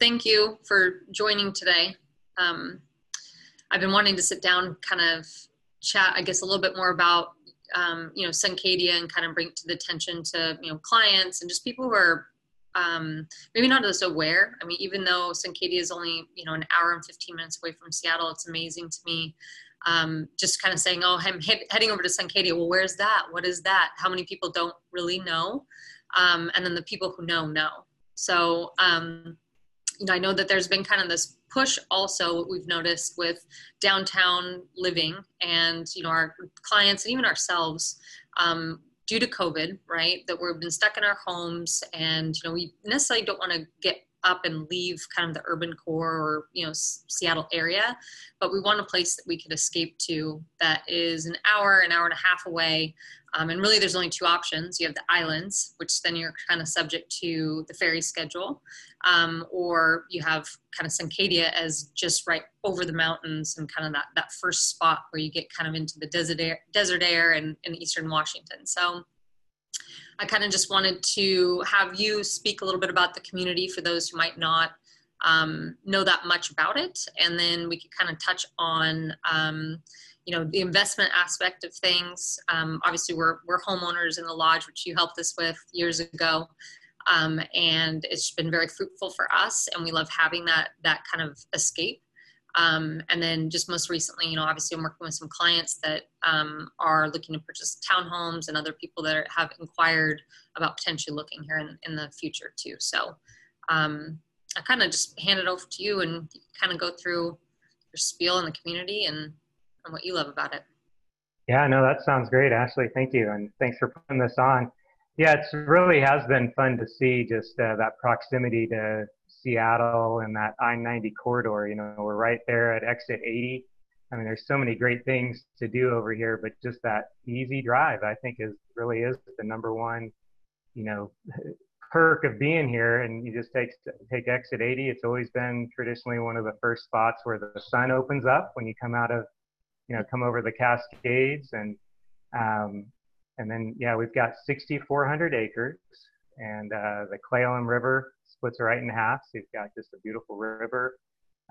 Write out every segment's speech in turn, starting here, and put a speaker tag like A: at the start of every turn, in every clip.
A: thank you for joining today. Um, I've been wanting to sit down, kind of chat, I guess, a little bit more about, um, you know, Suncadia and kind of bring to the attention to, you know, clients and just people who are um, maybe not as aware. I mean, even though Suncadia is only, you know, an hour and 15 minutes away from Seattle, it's amazing to me. Um, just kind of saying, oh, I'm he- heading over to Suncadia. Well, where's that? What is that? How many people don't really know? Um, and then the people who know, know. So, um, you know, I know that there's been kind of this push also what we've noticed with downtown living and you know our clients and even ourselves um, due to covid right that we've been stuck in our homes and you know we necessarily don't want to get up and leave kind of the urban core or you know seattle area but we want a place that we could escape to that is an hour an hour and a half away um, and really there's only two options you have the islands which then you're kind of subject to the ferry schedule um, or you have kind of Suncadia as just right over the mountains and kind of that, that first spot where you get kind of into the desert air, desert air in, in eastern Washington. So I kind of just wanted to have you speak a little bit about the community for those who might not um, know that much about it. And then we could kind of touch on, um, you know, the investment aspect of things. Um, obviously, we're, we're homeowners in the lodge, which you helped us with years ago. Um, and it's been very fruitful for us and we love having that that kind of escape um, and then just most recently you know obviously i'm working with some clients that um, are looking to purchase townhomes and other people that are, have inquired about potentially looking here in, in the future too. So um, i kind of just hand it over to you and kind of go through your spiel in the community and, and what you love about it.
B: Yeah no that sounds great ashley. Thank you and thanks for putting this on. Yeah, it really has been fun to see just uh, that proximity to Seattle and that I-90 corridor. You know, we're right there at exit 80. I mean, there's so many great things to do over here, but just that easy drive, I think, is really is the number one, you know, perk of being here. And you just take take exit 80. It's always been traditionally one of the first spots where the sun opens up when you come out of, you know, come over the Cascades and um, and then, yeah, we've got 6,400 acres, and uh, the Cle Elum River splits right in half. So you've got just a beautiful river,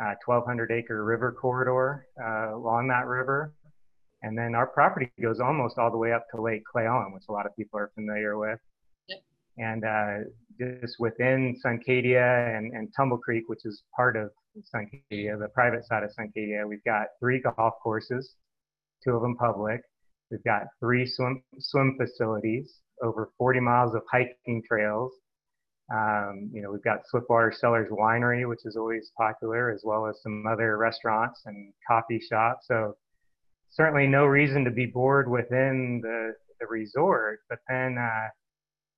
B: uh, 1,200 acre river corridor uh, along that river. And then our property goes almost all the way up to Lake Elum, which a lot of people are familiar with. Yep. And uh, just within Suncadia and, and Tumble Creek, which is part of Suncadia, the private side of Suncadia, we've got three golf courses, two of them public. We've got three swim, swim facilities, over 40 miles of hiking trails. Um, you know, we've got Swiftwater Cellars Winery, which is always popular, as well as some other restaurants and coffee shops. So certainly no reason to be bored within the, the resort. But then uh,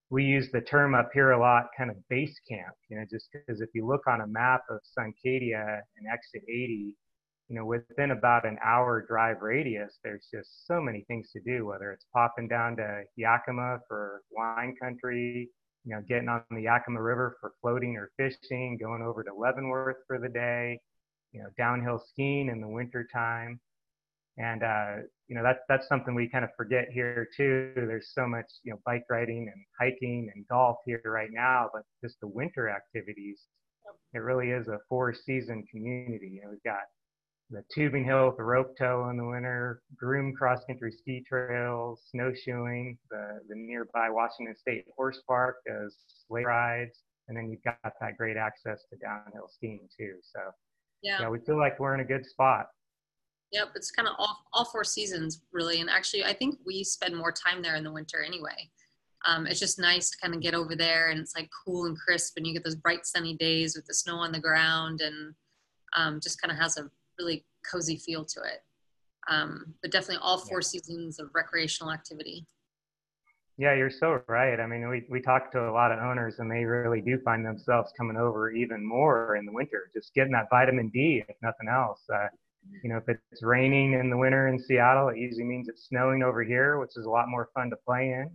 B: we use the term up here a lot, kind of base camp. You know, just because if you look on a map of Suncadia and Exit 80, you know, within about an hour drive radius, there's just so many things to do, whether it's popping down to Yakima for wine country, you know, getting on the Yakima River for floating or fishing, going over to Leavenworth for the day, you know, downhill skiing in the winter time. And, uh, you know, that's, that's something we kind of forget here too. There's so much, you know, bike riding and hiking and golf here right now, but just the winter activities, it really is a four season community. You know, we've got the tubing hill with the rope tow in the winter, groom cross country ski trails, snowshoeing, the, the nearby Washington State Horse Park does sleigh rides, and then you've got that great access to downhill skiing too. So yeah, yeah we feel like we're in a good spot.
A: Yep, it's kind of all, all four seasons really, and actually I think we spend more time there in the winter anyway. Um, it's just nice to kind of get over there and it's like cool and crisp and you get those bright sunny days with the snow on the ground and um, just kind of has a really cozy feel to it. Um, but definitely all four yeah. seasons of recreational activity.
B: Yeah, you're so right. I mean, we, we talk to a lot of owners and they really do find themselves coming over even more in the winter, just getting that vitamin D, if nothing else. Uh, you know, if it's raining in the winter in Seattle, it usually means it's snowing over here, which is a lot more fun to play in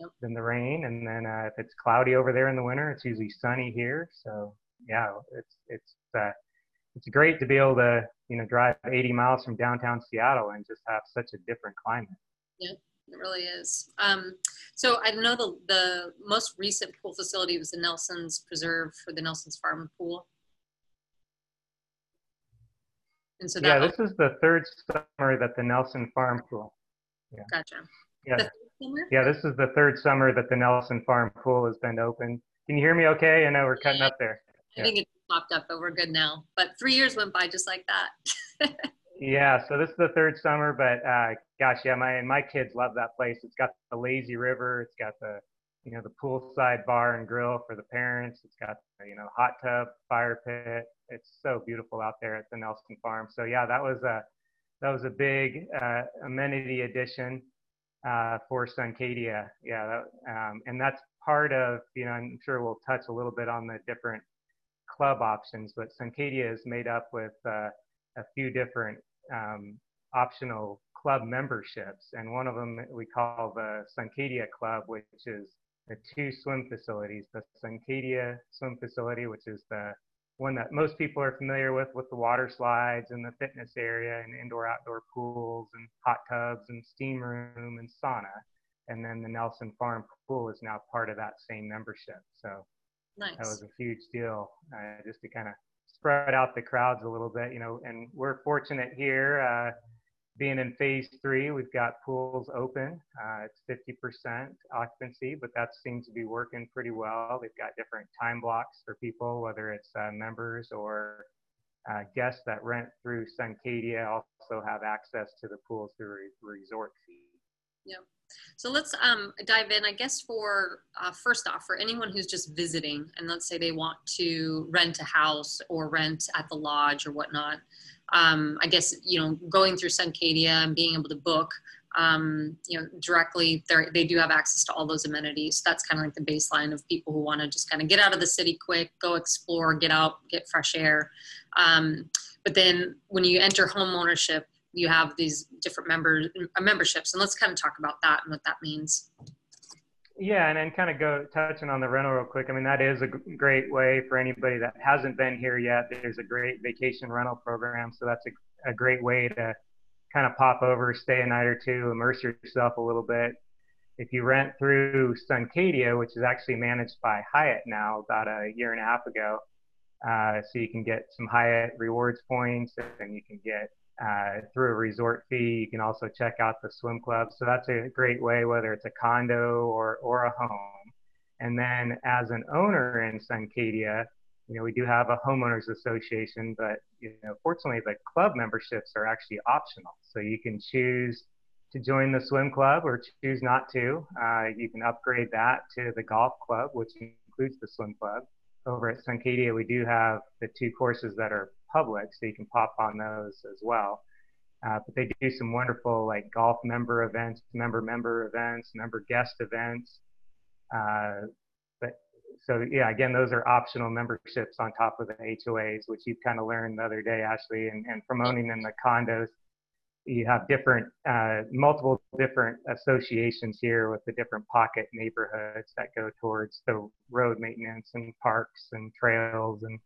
B: yep. than the rain. And then uh, if it's cloudy over there in the winter, it's usually sunny here. So yeah, it's, it's, uh, it's great to be able to you know, drive 80 miles from downtown Seattle and just have such a different climate.
A: Yeah, it really is. Um, so I know the, the most recent pool facility was the Nelson's Preserve for the Nelson's Farm Pool. And so
B: yeah, this is the third summer that the Nelson Farm Pool.
A: Yeah. Gotcha.
B: Yeah. yeah, this is the third summer that the Nelson Farm Pool has been open. Can you hear me okay? I know we're cutting up there. Yeah.
A: I think it's popped up, but we're good now. But three years went by just like that.
B: yeah, so this is the third summer, but uh, gosh, yeah, my my kids love that place. It's got the lazy river. It's got the you know the poolside bar and grill for the parents. It's got the, you know hot tub, fire pit. It's so beautiful out there at the Nelson Farm. So yeah, that was a that was a big uh, amenity addition uh, for Suncadia. Yeah, that, um, and that's part of you know I'm sure we'll touch a little bit on the different club options, but Suncadia is made up with uh, a few different um, optional club memberships, and one of them we call the Suncadia Club, which is the two swim facilities, the Suncadia Swim Facility, which is the one that most people are familiar with, with the water slides and the fitness area and indoor outdoor pools and hot tubs and steam room and sauna. And then the Nelson Farm Pool is now part of that same membership. So nice. that was a huge deal uh, just to kind of spread out the crowds a little bit, you know. And we're fortunate here. Uh, being in phase three, we've got pools open. Uh, it's 50% occupancy, but that seems to be working pretty well. They've got different time blocks for people, whether it's uh, members or uh, guests that rent through Suncadia also have access to the pools through a resort fee.
A: Yeah. So let's um, dive in. I guess for uh, first off, for anyone who's just visiting, and let's say they want to rent a house or rent at the lodge or whatnot, um, I guess you know going through Suncadia and being able to book um, you know directly they do have access to all those amenities that's kind of like the baseline of people who want to just kind of get out of the city quick go explore get out get fresh air um, but then when you enter home ownership you have these different members uh, memberships and let's kind of talk about that and what that means
B: yeah, and then kind of go touching on the rental real quick. I mean, that is a great way for anybody that hasn't been here yet. There's a great vacation rental program, so that's a, a great way to kind of pop over, stay a night or two, immerse yourself a little bit. If you rent through Suncadia, which is actually managed by Hyatt now, about a year and a half ago, uh, so you can get some Hyatt rewards points, and you can get uh, through a resort fee. You can also check out the swim club. So that's a great way, whether it's a condo or, or a home. And then as an owner in Suncadia, you know, we do have a homeowners association, but you know, fortunately the club memberships are actually optional. So you can choose to join the swim club or choose not to. Uh, you can upgrade that to the golf club, which includes the swim club. Over at Suncadia, we do have the two courses that are public, so you can pop on those as well. Uh, but they do some wonderful like golf member events, member member events, member guest events. Uh, but so yeah, again, those are optional memberships on top of the HOAs, which you kind of learned the other day, Ashley, and, and from owning in the condos. You have different, uh, multiple different associations here with the different pocket neighborhoods that go towards the road maintenance and parks and trails and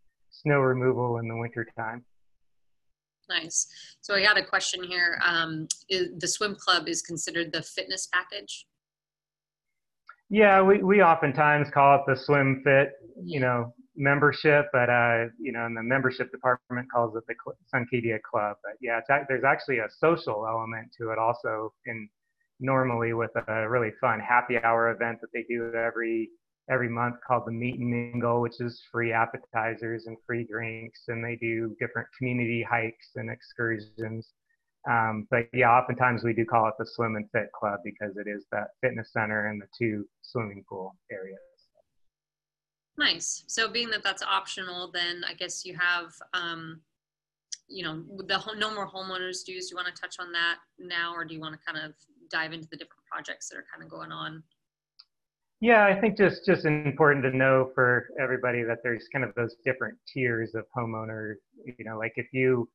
B: snow removal in the wintertime.
A: Nice. So I got a question here. Um, is, the swim club is considered the fitness package?
B: Yeah, we, we oftentimes call it the swim fit, you know, membership, but uh, you know, and the membership department calls it the Suncadia Club. But yeah, it's, there's actually a social element to it also. In normally with a really fun happy hour event that they do every every month called the Meet and Mingle, which is free appetizers and free drinks, and they do different community hikes and excursions. Um, but yeah, oftentimes we do call it the Swim and Fit Club because it is that fitness center and the two swimming pool areas.
A: Nice. So being that that's optional, then I guess you have, um, you know, the no more homeowners dues. Do you want to touch on that now, or do you want to kind of dive into the different projects that are kind of going on?
B: Yeah, I think just just important to know for everybody that there's kind of those different tiers of homeowners. You know, like if you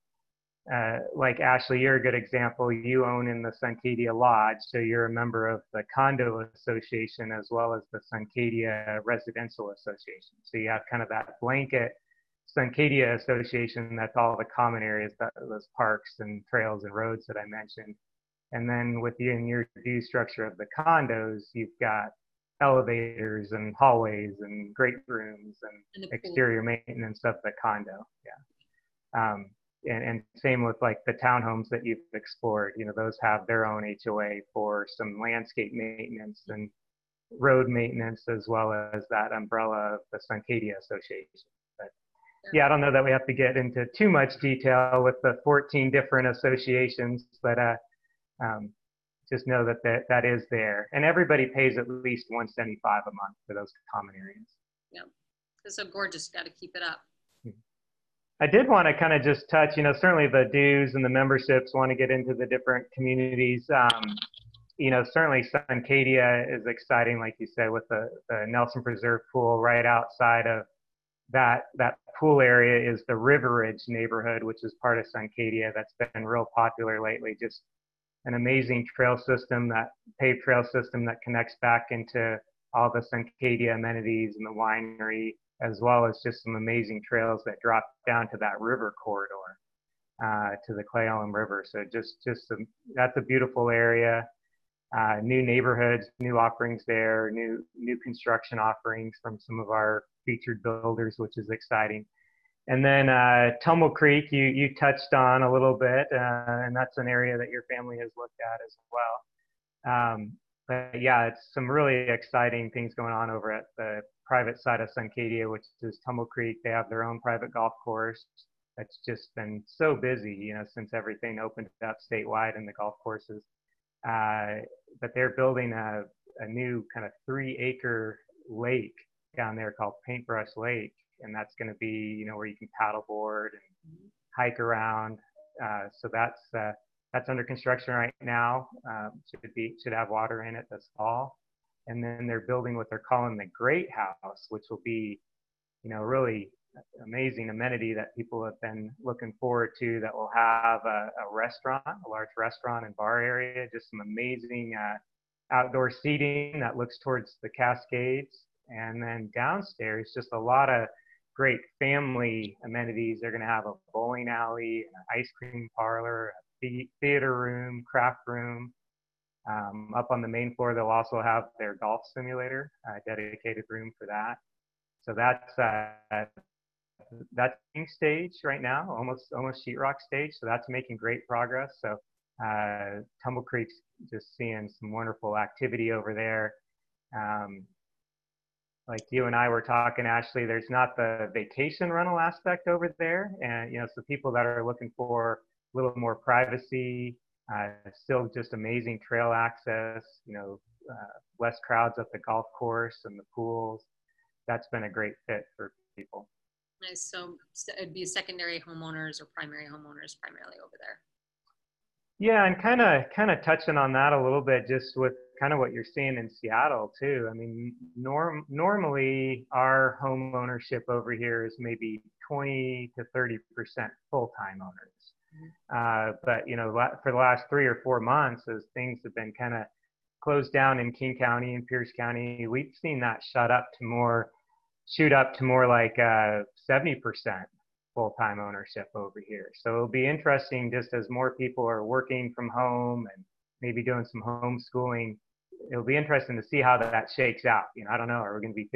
B: uh, like Ashley, you're a good example. You own in the Suncadia Lodge, so you're a member of the Condo Association as well as the Suncadia Residential Association. So you have kind of that blanket Suncadia Association that's all the common areas, that, those parks and trails and roads that I mentioned. And then within your due structure of the condos, you've got elevators and hallways and great rooms and, and exterior maintenance of the condo. Yeah. Um, and, and same with like the townhomes that you've explored. You know, those have their own HOA for some landscape maintenance and road maintenance, as well as that umbrella of the Suncadia Association. But yeah, I don't know that we have to get into too much detail with the 14 different associations, but uh, um, just know that, that that is there, and everybody pays at least 175 a month for those common areas.
A: Yeah, it's so gorgeous. Got to keep it up.
B: I did want to kind of just touch, you know, certainly the dues and the memberships want to get into the different communities. Um, you know, certainly Suncadia is exciting, like you said, with the, the Nelson Preserve pool right outside of that that pool area is the River Ridge neighborhood, which is part of Suncadia. That's been real popular lately. Just an amazing trail system, that paved trail system that connects back into all the Suncadia amenities and the winery, as well as just some amazing trails that drop down to that river corridor, uh, to the Cle Elum River. So just, just a, that's a beautiful area. Uh, new neighborhoods, new offerings there, new new construction offerings from some of our featured builders, which is exciting. And then uh, Tumble Creek, you you touched on a little bit, uh, and that's an area that your family has looked at as well. Um, but yeah, it's some really exciting things going on over at the private side of Suncadia, which is Tumble Creek. They have their own private golf course. That's just been so busy, you know, since everything opened up statewide and the golf courses. Uh, but they're building a, a new kind of three acre lake down there called Paintbrush Lake. And that's going to be, you know, where you can paddleboard and hike around. Uh, so that's, uh, that's under construction right now. Um, should be should have water in it this fall, and then they're building what they're calling the Great House, which will be, you know, really amazing amenity that people have been looking forward to. That will have a, a restaurant, a large restaurant and bar area, just some amazing uh, outdoor seating that looks towards the Cascades, and then downstairs just a lot of great family amenities. They're going to have a bowling alley, an ice cream parlor, a theater room, craft room. Um, up on the main floor, they'll also have their golf simulator, a dedicated room for that. So that's uh, that's stage right now, almost almost sheetrock stage. So that's making great progress. So uh, Tumble Creek's just seeing some wonderful activity over there. Um, like you and I were talking, Ashley, there's not the vacation rental aspect over there, and you know, so people that are looking for a little more privacy, uh, still just amazing trail access, you know, uh, less crowds at the golf course and the pools. That's been a great fit for people.
A: Nice. So it'd be secondary homeowners or primary homeowners primarily over there.
B: Yeah, and kind of kind of touching on that a little bit, just with kind of what you're seeing in Seattle too. I mean, norm normally our home ownership over here is maybe 20 to 30 percent full-time owners. Uh, but you know, for the last three or four months, as things have been kind of closed down in King County and Pierce County, we've seen that shut up to more, shoot up to more like uh, 70% full-time ownership over here. So it'll be interesting just as more people are working from home and maybe doing some homeschooling. It'll be interesting to see how that shakes out. You know, I don't know. Are we going to be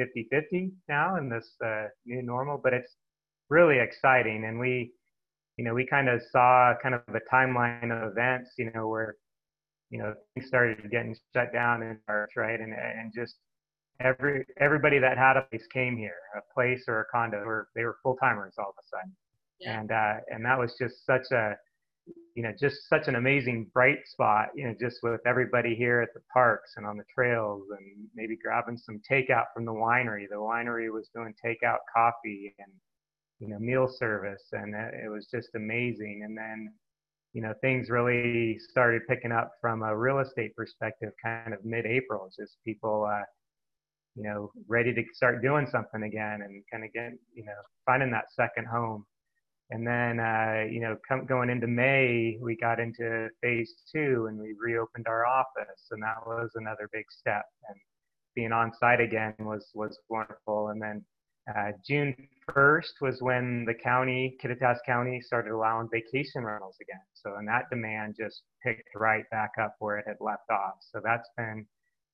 B: 50-50 now in this uh, new normal? But it's really exciting, and we you know, we kind of saw kind of a timeline of events, you know, where, you know, things started getting shut down in March, right? And, and just every, everybody that had a place came here, a place or a condo, or they were full timers all of a sudden. Yeah. And, uh, and that was just such a, you know, just such an amazing bright spot, you know, just with everybody here at the parks and on the trails and maybe grabbing some takeout from the winery. The winery was doing takeout coffee and, you know, meal service, and it was just amazing. And then, you know, things really started picking up from a real estate perspective, kind of mid-April. Just people, uh, you know, ready to start doing something again, and kind of get, you know, finding that second home. And then, uh, you know, come, going into May, we got into phase two, and we reopened our office, and that was another big step. And being on site again was was wonderful. And then uh, June 1st was when the county, Kittitas County, started allowing vacation rentals again. So, and that demand just picked right back up where it had left off. So that's been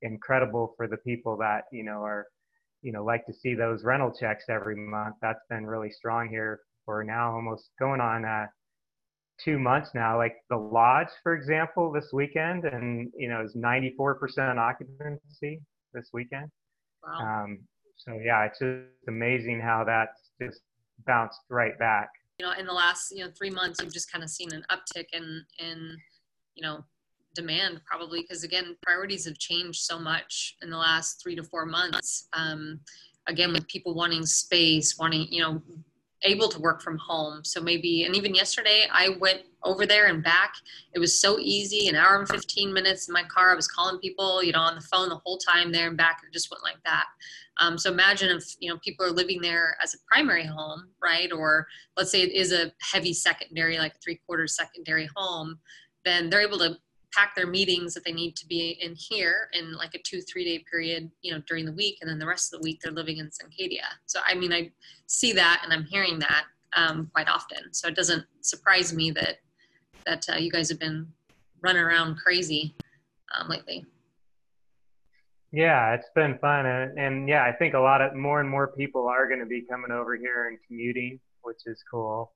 B: incredible for the people that, you know, are, you know, like to see those rental checks every month. That's been really strong here for now, almost going on uh, two months now. Like the lodge, for example, this weekend, and you know, is 94% occupancy this weekend. Wow. Um, so yeah, it's just amazing how that's just bounced right back.
A: You know, in the last you know three months, you've just kind of seen an uptick in in you know demand probably because again priorities have changed so much in the last three to four months um, again with people wanting space wanting you know able to work from home. So maybe, and even yesterday, I went over there and back. It was so easy, an hour and 15 minutes in my car. I was calling people, you know, on the phone the whole time there and back. It just went like that. Um, so imagine if, you know, people are living there as a primary home, right? Or let's say it is a heavy secondary, like three quarters secondary home, then they're able to pack their meetings that they need to be in here in like a two three day period you know during the week. And then the rest of the week they're living in Suncadia so I mean I see that and I'm hearing that um, quite often. So it doesn't surprise me that that uh, you guys have been running around crazy um, lately.
B: Yeah it's been fun. And, and yeah I think a lot of more and more people are going to be coming over here and commuting which is cool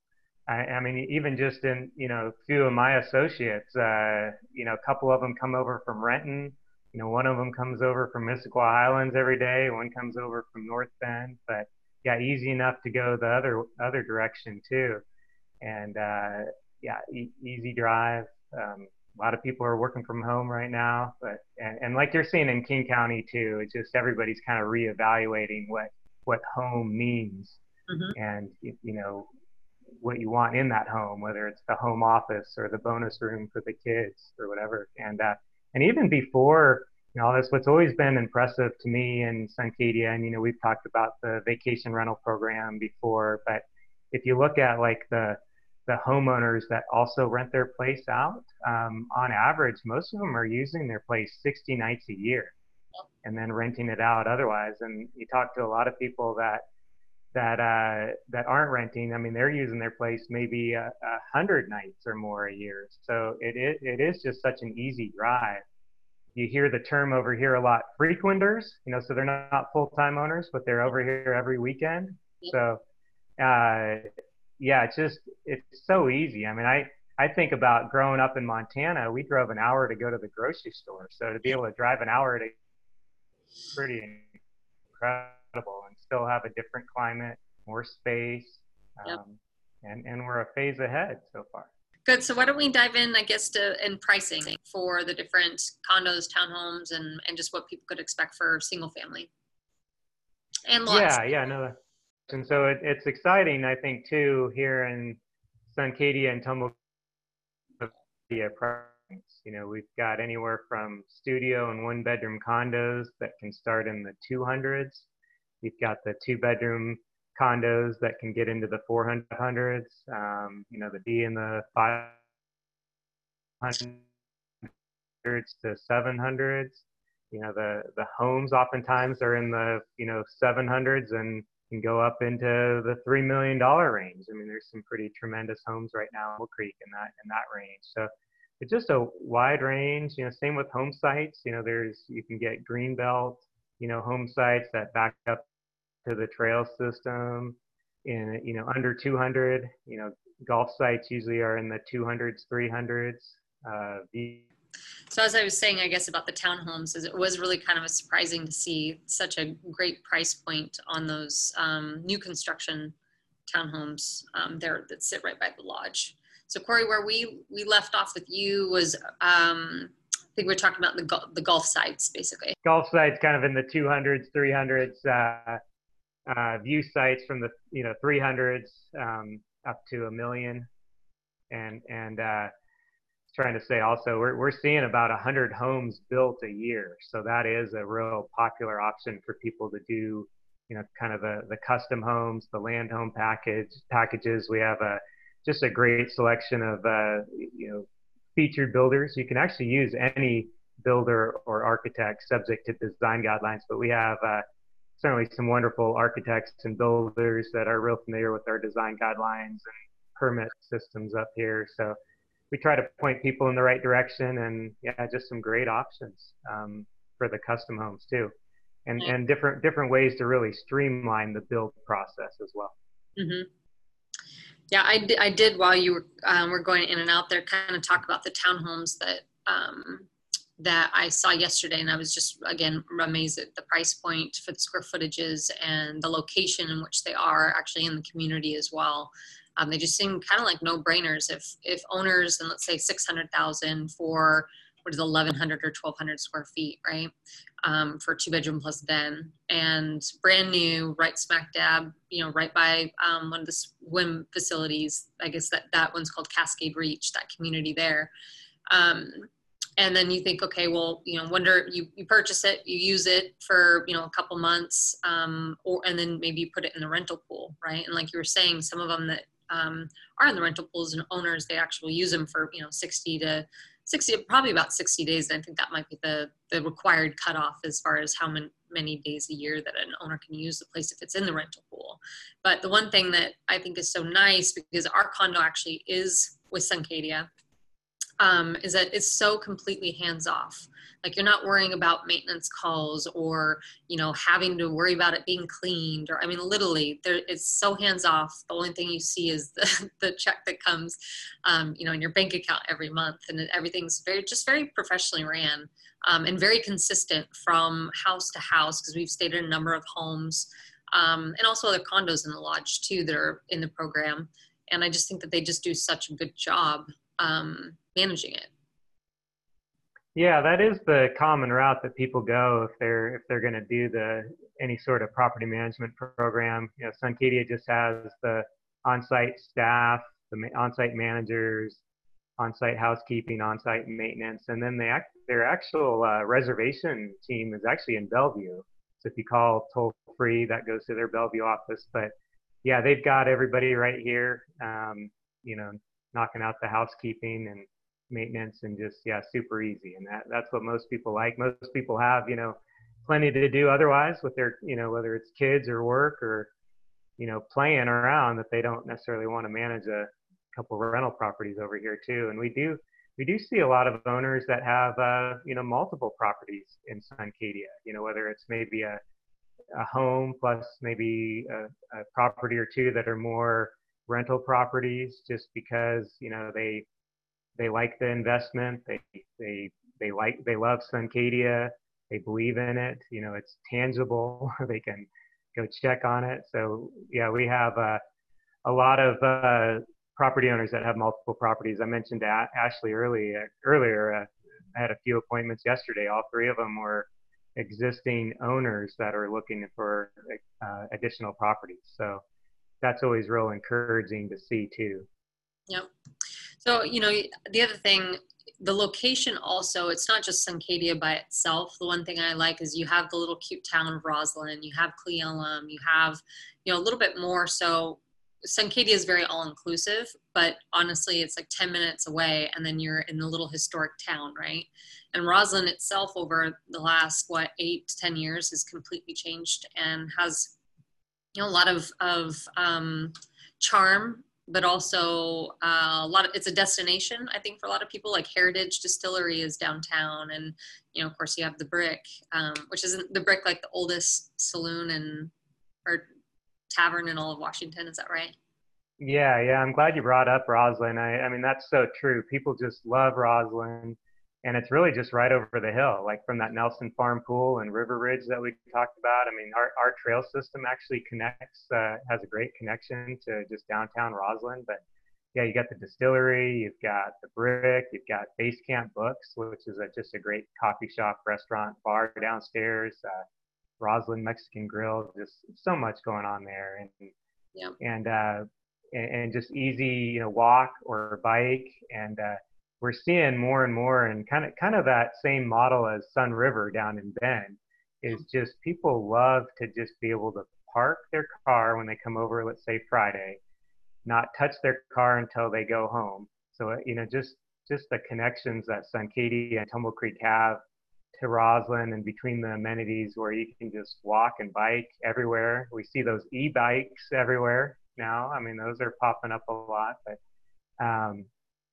B: I, I mean, even just in, you know, a few of my associates, uh, you know, a couple of them come over from Renton. You know, one of them comes over from Issaquah Highlands every day. One comes over from North Bend, but yeah, easy enough to go the other other direction too. And uh, yeah, e- easy drive. Um, a lot of people are working from home right now, but and, and like you're seeing in King County too, it's just everybody's kind of reevaluating what what home means. Mm-hmm. And you know, what you want in that home, whether it's the home office or the bonus room for the kids or whatever. And uh, and even before you know, this, what's always been impressive to me in Suncadia, and you know, we've talked about the vacation rental program before, but if you look at like the the homeowners that also rent their place out, um, on average, most of them are using their place 60 nights a year and then renting it out otherwise. And you talk to a lot of people that that uh, that aren't renting. I mean, they're using their place maybe a, a hundred nights or more a year. So it, it it is just such an easy drive. You hear the term over here a lot, frequenters. You know, so they're not, not full time owners, but they're over here every weekend. So uh, yeah, it's just it's so easy. I mean, I I think about growing up in Montana. We drove an hour to go to the grocery store. So to be able to drive an hour to pretty incredible and still have a different climate, more space, um, yep. and, and we're a phase ahead so far.
A: Good. So why don't we dive in, I guess, to in pricing for the different condos, townhomes, and and just what people could expect for single family and lots.
B: Yeah, yeah, no. And so it, it's exciting, I think, too, here in Suncadia and Tumbleweed. You know, we've got anywhere from studio and one bedroom condos that can start in the 200s You've got the two bedroom condos that can get into the 400s, um, you know, the D and the 500s to 700s. You know, the, the homes oftentimes are in the, you know, 700s and can go up into the $3 million range. I mean, there's some pretty tremendous homes right now in Will Creek in that, in that range. So it's just a wide range, you know, same with home sites, you know, there's, you can get green belt, you know, home sites that back up to the trail system in, you know, under 200, you know, golf sites usually are in the 200s, 300s. Uh,
A: so as I was saying, I guess about the townhomes, is it was really kind of surprising to see such a great price point on those um, new construction townhomes um, there that sit right by the lodge. So Corey, where we we left off with you was um, think we are talking about the, the golf sites basically.
B: Golf sites kind of in the 200s, 300s, uh, uh, view sites from the you know 300s um, up to a million, and and uh, trying to say also we're we're seeing about 100 homes built a year, so that is a real popular option for people to do you know kind of the the custom homes, the land home package packages. We have a just a great selection of uh, you know featured builders. You can actually use any builder or architect subject to design guidelines, but we have uh, certainly some wonderful architects and builders that are real familiar with our design guidelines and permit systems up here. So we try to point people in the right direction and yeah, just some great options um, for the custom homes too. And, and different different ways to really streamline the build process as well.
A: Mm-hmm. Yeah, I did, I did while you were, um, were going in and out there, kind of talk about the townhomes that um, that I saw yesterday, and I was just again amazed at the price point for the square footages and the location in which they are actually in the community as well. Um, they just seem kind of like no brainers. If if owners and let's say six hundred thousand for what is eleven hundred or twelve hundred square feet, right? Um, for two bedroom plus den and brand new, right smack dab, you know, right by um, one of the swim facilities. I guess that that one's called Cascade Reach. That community there. Um, and then you think okay well you know wonder you, you purchase it you use it for you know a couple months um, or and then maybe you put it in the rental pool right and like you were saying some of them that um, are in the rental pools and owners they actually use them for you know 60 to 60 probably about 60 days and i think that might be the the required cutoff as far as how many many days a year that an owner can use the place if it's in the rental pool. But the one thing that i think is so nice because our condo actually is with suncadia um, is that it's so completely hands off. Like you're not worrying about maintenance calls or you know having to worry about it being cleaned or I mean literally there it's so hands off. The only thing you see is the, the check that comes um, you know in your bank account every month and everything's very just very professionally ran um, and very consistent from house to house because we've stayed in a number of homes um, and also other condos in the lodge too that are in the program. And I just think that they just do such a good job um, managing it.
B: Yeah, that is the common route that people go if they're if they're going to do the any sort of property management program. You know, Suncadia just has the on-site staff, the on-site managers, on-site housekeeping, on-site maintenance, and then they act, their actual uh, reservation team is actually in Bellevue. So if you call toll free, that goes to their Bellevue office. But yeah, they've got everybody right here. Um, you know, knocking out the housekeeping and maintenance and just yeah super easy. And that that's what most people like. Most people have you know plenty to do otherwise with their you know whether it's kids or work or you know playing around that they don't necessarily want to manage a couple rental properties over here too. And we do we do see a lot of owners that have uh, you know multiple properties in Suncadia you know whether it's maybe a a home plus maybe a, a property or two that are more rental properties just because you know they they like the investment. They they they like they love Suncadia. They believe in it. You know it's tangible. They can go check on it. So yeah we have uh, a lot of uh, property owners that have multiple properties. I mentioned to Ashley early, earlier uh, I had a few appointments yesterday. All three of them were existing owners that are looking for uh, additional properties. So that's always real encouraging to see too.
A: Yep. So, you know, the other thing, the location also, it's not just Suncadia by itself. The one thing I like is you have the little cute town of Roslyn, you have Cle Elum, you have, you know, a little bit more. So Suncadia is very all inclusive, but honestly, it's like 10 minutes away and then you're in the little historic town, right? And Roslyn itself, over the last, what, eight to 10 years, has completely changed and has you know a lot of of um, charm but also uh, a lot of it's a destination i think for a lot of people. Like heritage distillery is downtown and you know of course you have the brick um, which isn't the brick like the oldest saloon and or tavern in all of washington. Is that right?
B: Yeah yeah. I'm glad you brought up roslyn. I, I mean that's so true. People just love roslyn and it's really just right over the hill, like from that Nelson Farm Pool and River Ridge that we talked about. I mean, our, our trail system actually connects, uh, has a great connection to just downtown Roslyn. But yeah, you got the distillery, you've got the brick, you've got Base Camp Books, which is a, just a great coffee shop, restaurant, bar downstairs, uh, Roslyn Mexican Grill, just so much going on there. And,
A: yeah.
B: and, uh, and, and just easy, you know, walk or bike and, uh, we're seeing more and more and kind of kind of that same model as Sunriver down in Bend is just people love to just be able to park their car when they come over let's say Friday not touch their car until they go home. So you know just just the connections that Suncadia and Tumble Creek have to Roslyn and between the amenities where you can just walk and bike everywhere. We see those e-bikes everywhere now. I mean those are popping up a lot but um,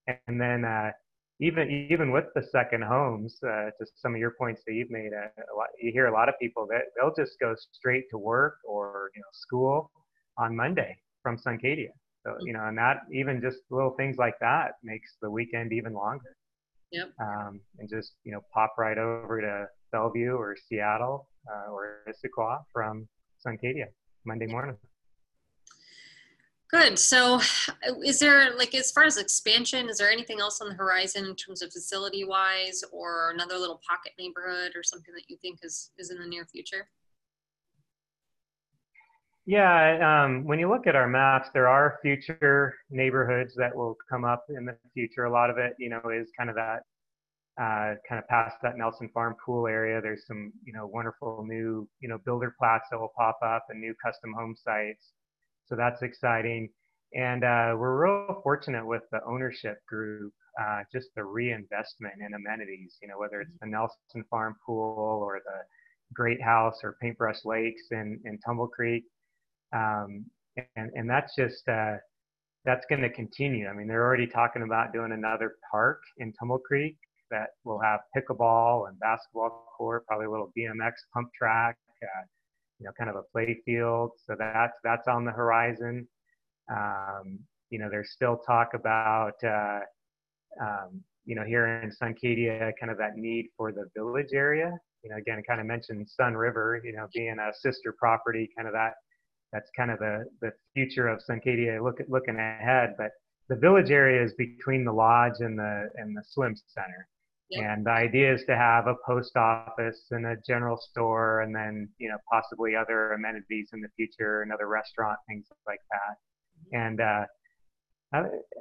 B: and then uh, even even with the second homes, uh, to some of your points that you've made, uh, a lot, you hear a lot of people that they'll just go straight to work or you know school on Monday from Suncadia. So you know, and that even just little things like that makes the weekend even longer.
A: Yep.
B: Um, and just you know, pop right over to Bellevue or Seattle uh, or Issaquah from Suncadia Monday morning.
A: Good. So, is there like as far as expansion, is there anything else on the horizon in terms of facility wise, or another little pocket neighborhood, or something that you think is is in the near future?
B: Yeah, um, when you look at our maps, there are future neighborhoods that will come up in the future. A lot of it, you know, is kind of that uh, kind of past that Nelson Farm pool area. There's some, you know, wonderful new, you know, builder plats that will pop up and new custom home sites. So that's exciting. And uh, we're real fortunate with the ownership group, uh, just the reinvestment in amenities, you know, whether it's the Nelson Farm pool or the Great House or Paintbrush Lakes in, in Tumble Creek. Um, and, and that's just, uh, that's going to continue. I mean, they're already talking about doing another park in Tumble Creek that will have pickleball and basketball court, probably a little BMX pump track, uh, you know, kind of a play field. So that's that's on the horizon. Um, you know, there's still talk about, uh, um, you know, here in Suncadia, kind of that need for the village area. You know, again, I kind of mentioned Sunriver, you know, being a sister property, kind of that. That's kind of the the future of Suncadia, look looking ahead. But the village area is between the lodge and the and the swim center. And the idea is to have a post office and a general store, and then you know possibly other amenities in the future, another restaurant, things like that. And uh,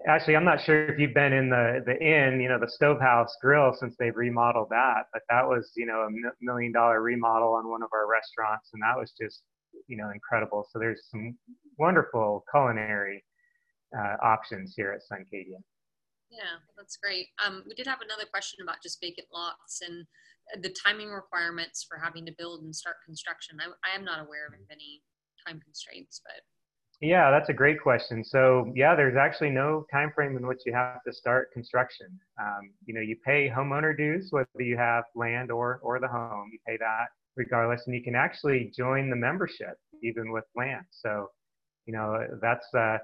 B: actually, I'm not sure if you've been in the the inn, you know, the Stovehouse Grill since they've remodeled that, but that was you know a million dollar remodel on one of our restaurants, and that was just you know incredible. So there's some wonderful culinary uh, options here at Suncadia.
A: Yeah, that's great. Um, we did have another question about just vacant lots and the timing requirements for having to build and start construction. I, I am not aware of any time constraints, but.
B: Yeah, that's a great question. So yeah, there's actually no time frame in which you have to start construction. Um, you know, you pay homeowner dues whether you have land or or the home. You pay that regardless, and you can actually join the membership even with land. So, you know, that's uh,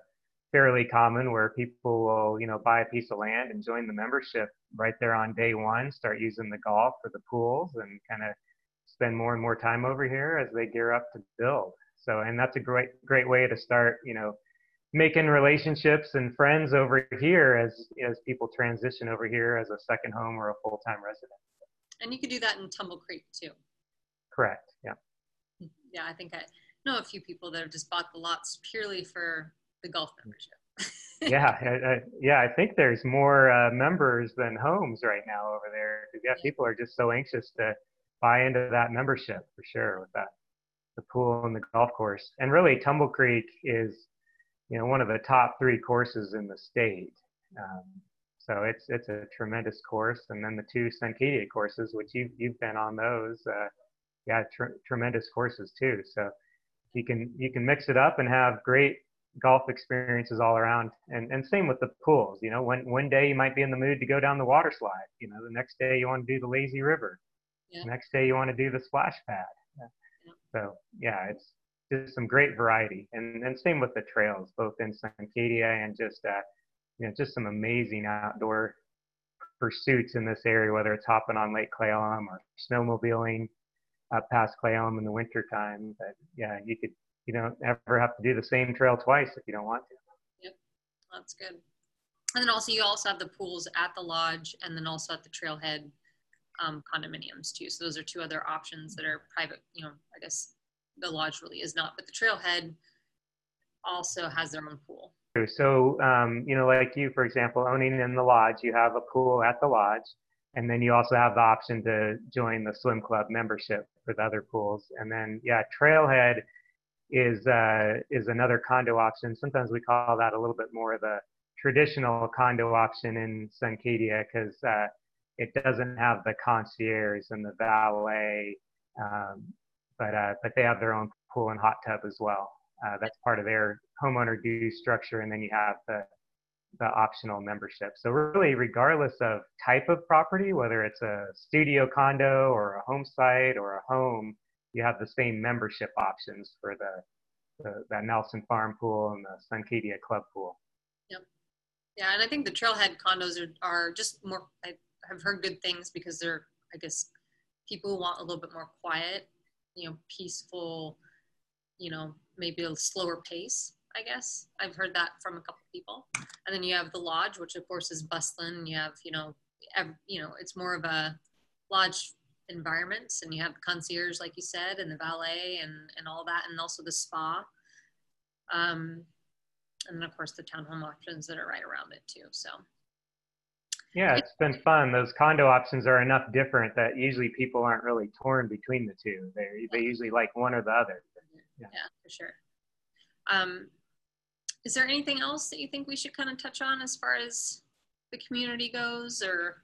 B: fairly common where people will, you know, buy a piece of land and join the membership right there on day one, start using the golf or the pools and kind of spend more and more time over here as they gear up to build. So, and that's a great, great way to start, you know, making relationships and friends over here as, as people transition over here as a second home or a full-time resident.
A: And you could do that in Tumble Creek too.
B: Correct. Yeah.
A: Hmm, yeah. I think I know a few people that have just bought the lots purely for the golf membership.
B: yeah, I, I, yeah, I think there's more uh, members than homes right now over there. Yeah, yeah, people are just so anxious to buy into that membership for sure with that the pool and the golf course. And really, Tumble Creek is, you know, one of the top three courses in the state. Um, so it's it's a tremendous course. And then the two Suncadia courses, which you've you've been on those, uh, yeah, tr- tremendous courses too. So you can you can mix it up and have great golf experiences all around. And and same with the pools. You know, when one day you might be in the mood to go down the water slide. You know, the next day you want to do the lazy river. Yeah. The next day you want to do the splash pad. Yeah. So yeah, it's just some great variety. And and same with the trails, both in Suncadia and just uh, you know, just some amazing outdoor pursuits in this area, whether it's hopping on Lake Cle or snowmobiling up past Cle in the wintertime. But yeah, you could you don't ever have to do the same trail twice if you don't want to.
A: Yep, that's good. And then also you also have the pools at the lodge and then also at the trailhead um, condominiums too. So those are two other options that are private. You know, I guess the lodge really is not, but the trailhead also has their own pool.
B: So, um, you know, like you, for example, owning in the lodge, you have a pool at the lodge, and then you also have the option to join the swim club membership for the other pools. And then, yeah, trailhead is uh, is another condo option. Sometimes we call that a little bit more of a traditional condo option in Suncadia because uh, it doesn't have the concierge and the valet, um, but uh, but they have their own pool and hot tub as well. Uh, that's part of their homeowner dues structure, and then you have the the optional membership. So really, regardless of type of property, whether it's a studio condo or a home site or a home, you have the same membership options for the the, that Nelson Farm Pool and the Suncadia Club Pool.
A: Yep. Yeah, and I think the trailhead condos are, are just more. I have heard good things because they're, I guess, people want a little bit more quiet, you know, peaceful, you know, maybe a slower pace. I guess I've heard that from a couple people. And then you have the lodge, which of course is bustling. You have, you know, every, you know, it's more of a lodge environments and you have concierge like you said and the valet and and all that and also the spa. Um, and then of course the townhome options that are right around it too so.
B: Yeah it's been fun. Those condo options are enough different that usually people aren't really torn between the two. They they usually like one or the other.
A: Yeah, yeah. for sure. Um, is there anything else that you think we should kind of touch on as far as the community goes or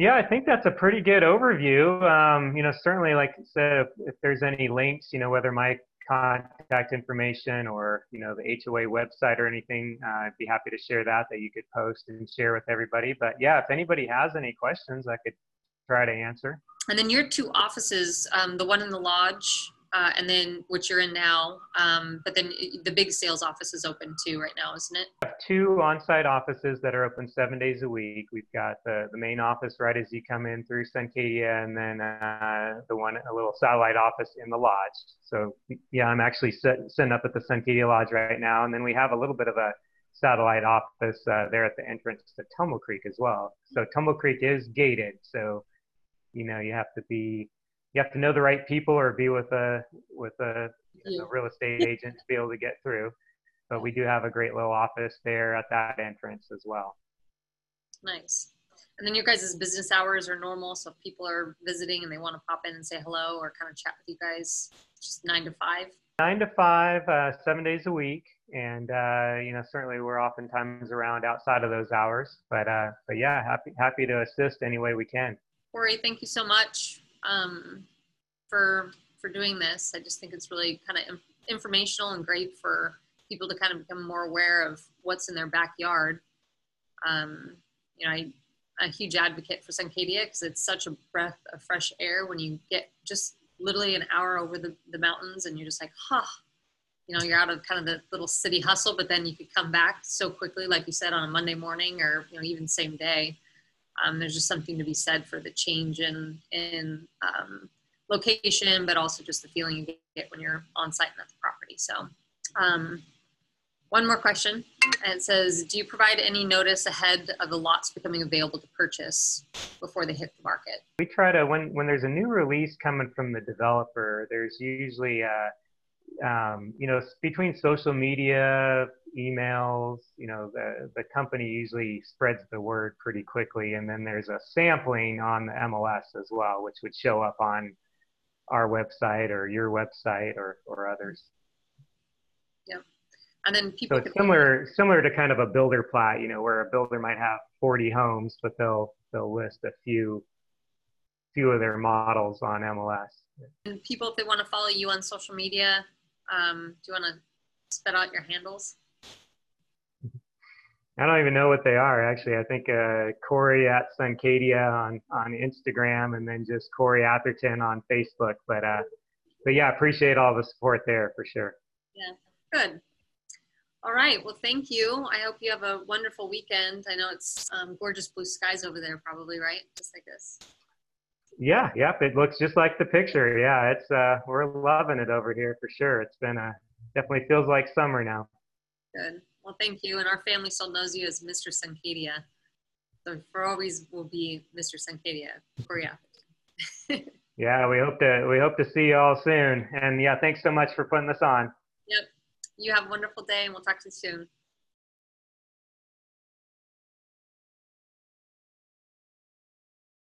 B: yeah, I think that's a pretty good overview. Um, you know, certainly, like I said, if, if, there's any links, you know, whether my contact information or you know the HOA website or anything, uh, I'd be happy to share that that you could post and share with everybody. But yeah, if anybody has any questions, I could try to answer.
A: And then your two offices, um, the one in the lodge uh, and then which you're in now. Um, but then the big sales office is open too right now, isn't it?
B: We have two on-site offices that are open seven days a week. We've got the, the main office right as you come in through Suncadia, and then uh, the one a little satellite office in the lodge. So yeah, I'm actually sitting up at the Suncadia Lodge right now, and then we have a little bit of a satellite office uh, there at the entrance to Tumble Creek as well. So Tumble Creek is gated, so you know you have to be you have to know the right people or be with a with a, a real estate agent to be able to get through. But we do have a great little office there at that entrance as well.
A: Nice. And then your guys' business hours are normal, so if people are visiting and they want to pop in and say hello or kind of chat with you guys, just nine to five.
B: Nine to five, uh, seven days a week, and uh, you know certainly we're oftentimes around outside of those hours. But uh, but yeah, happy happy to assist any way we can.
A: Corey, thank you so much um, for for doing this. I just think it's really kind of informational and great for people to kind of become more aware of what's in their backyard. Um, you know, I, am a huge advocate for Suncadia because it's such a breath of fresh air when you get just literally an hour over the, the mountains and you're just like, huh, you know, you're out of kind of the little city hustle, but then you could come back so quickly, like you said, on a Monday morning or, you know, even same day um, there's just something to be said for the change in in um, location, but also just the feeling you get when you're on site and at the property. So, um, one more question. and It says, do you provide any notice ahead of the lots becoming available to purchase before they hit the market?
B: We try to when when there's a new release coming from the developer. There's usually uh, um, you know, between social media, emails, you know, the, the company usually spreads the word pretty quickly. And then there's a sampling on the MLS as well, which would show up on our website or your website or, or others.
A: Yeah. And then people
B: so it's similar similar to kind of a builder plat, you know, where a builder might have 40 homes, but they'll they'll list a few few of their models on MLS.
A: And people, if they want to follow you on social media, um, do you want to spit out your handles?
B: I don't even know what they are actually. I think uh, Corey at Suncadia on on Instagram, and then just Corey Atherton on Facebook. But uh, but yeah, appreciate all the support there for sure.
A: Yeah, good. All right. Well, thank you. I hope you have a wonderful weekend. I know it's um, gorgeous blue skies over there, probably right, just like this.
B: Yeah, yep. It looks just like the picture. Yeah, it's uh, we're loving it over here for sure. It's been a definitely feels like summer now.
A: Good. Well, thank you. And our family still knows you as Mr. Suncadia. So for always will be Mr. Suncadia for you.
B: yeah, we hope to we hope to see you all soon. And yeah, thanks so much for putting this on.
A: Yep. You have a wonderful day and we'll talk to you soon.